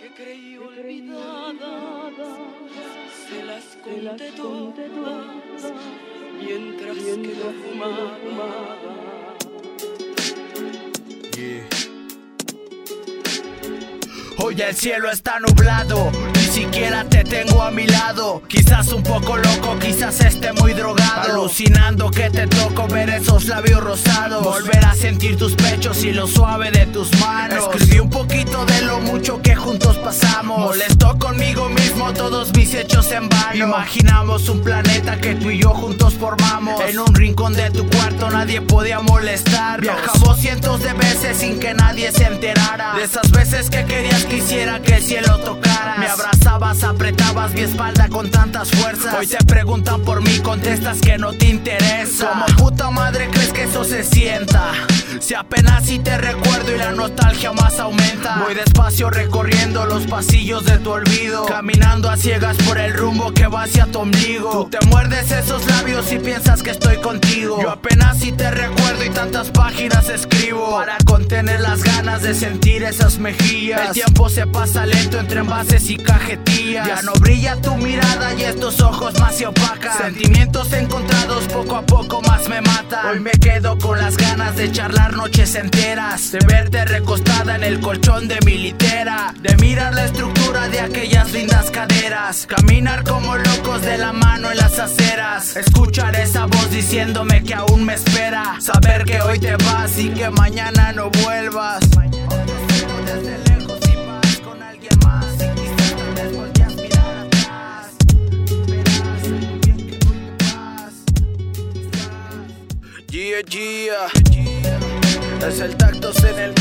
que creí olvidadas, se las conté todas. mientras que yo fumaba. Hoy el cielo está nublado, siquiera te tengo a mi lado. Quizás un poco loco, quizás esté muy drogado. Alucinando que te toco ver esos labios rosados. Volver a sentir tus pechos y lo suave de tus manos. Escribí un poquito de lo mucho que juntos pasamos. Molesto conmigo mismo todos mis hechos en vano. Imaginamos un planeta que tú y yo juntos formamos. En un rincón de tu cuarto nadie podía molestar. Viajamos cientos de veces sin que nadie se enterara. De esas veces que querías que hiciera que apretabas mi espalda con tantas fuerzas. Hoy te preguntan por mí, contestas que no te interesa. Como puta madre crees que eso se sienta. Si apenas si te recuerdo y la nostalgia más aumenta. Voy despacio recorriendo los pasillos de tu olvido. Caminando a ciegas por el rumbo que va hacia tu ombligo. Tú te muerdes esos labios y piensas que estoy contigo. Yo apenas si te recuerdo y tantas páginas escribo. Para contener las ganas de sentir esas mejillas. El tiempo se pasa lento entre envases y cajetillas. Ya no brilla tu mirada y estos ojos más se opacan. Sentimientos encontrados poco a poco más me matan. Hoy me quedo con las ganas de charlar noches enteras. De verte recostada en el colchón de mi litera. De mirar la estructura de aquellas lindas caderas. Caminar como locos de la mano en las aceras. Escuchar esa voz diciéndome que aún me espera. Saber que hoy te vas y que mañana no vuelvas. Yeah, yeah. Es el tactos en el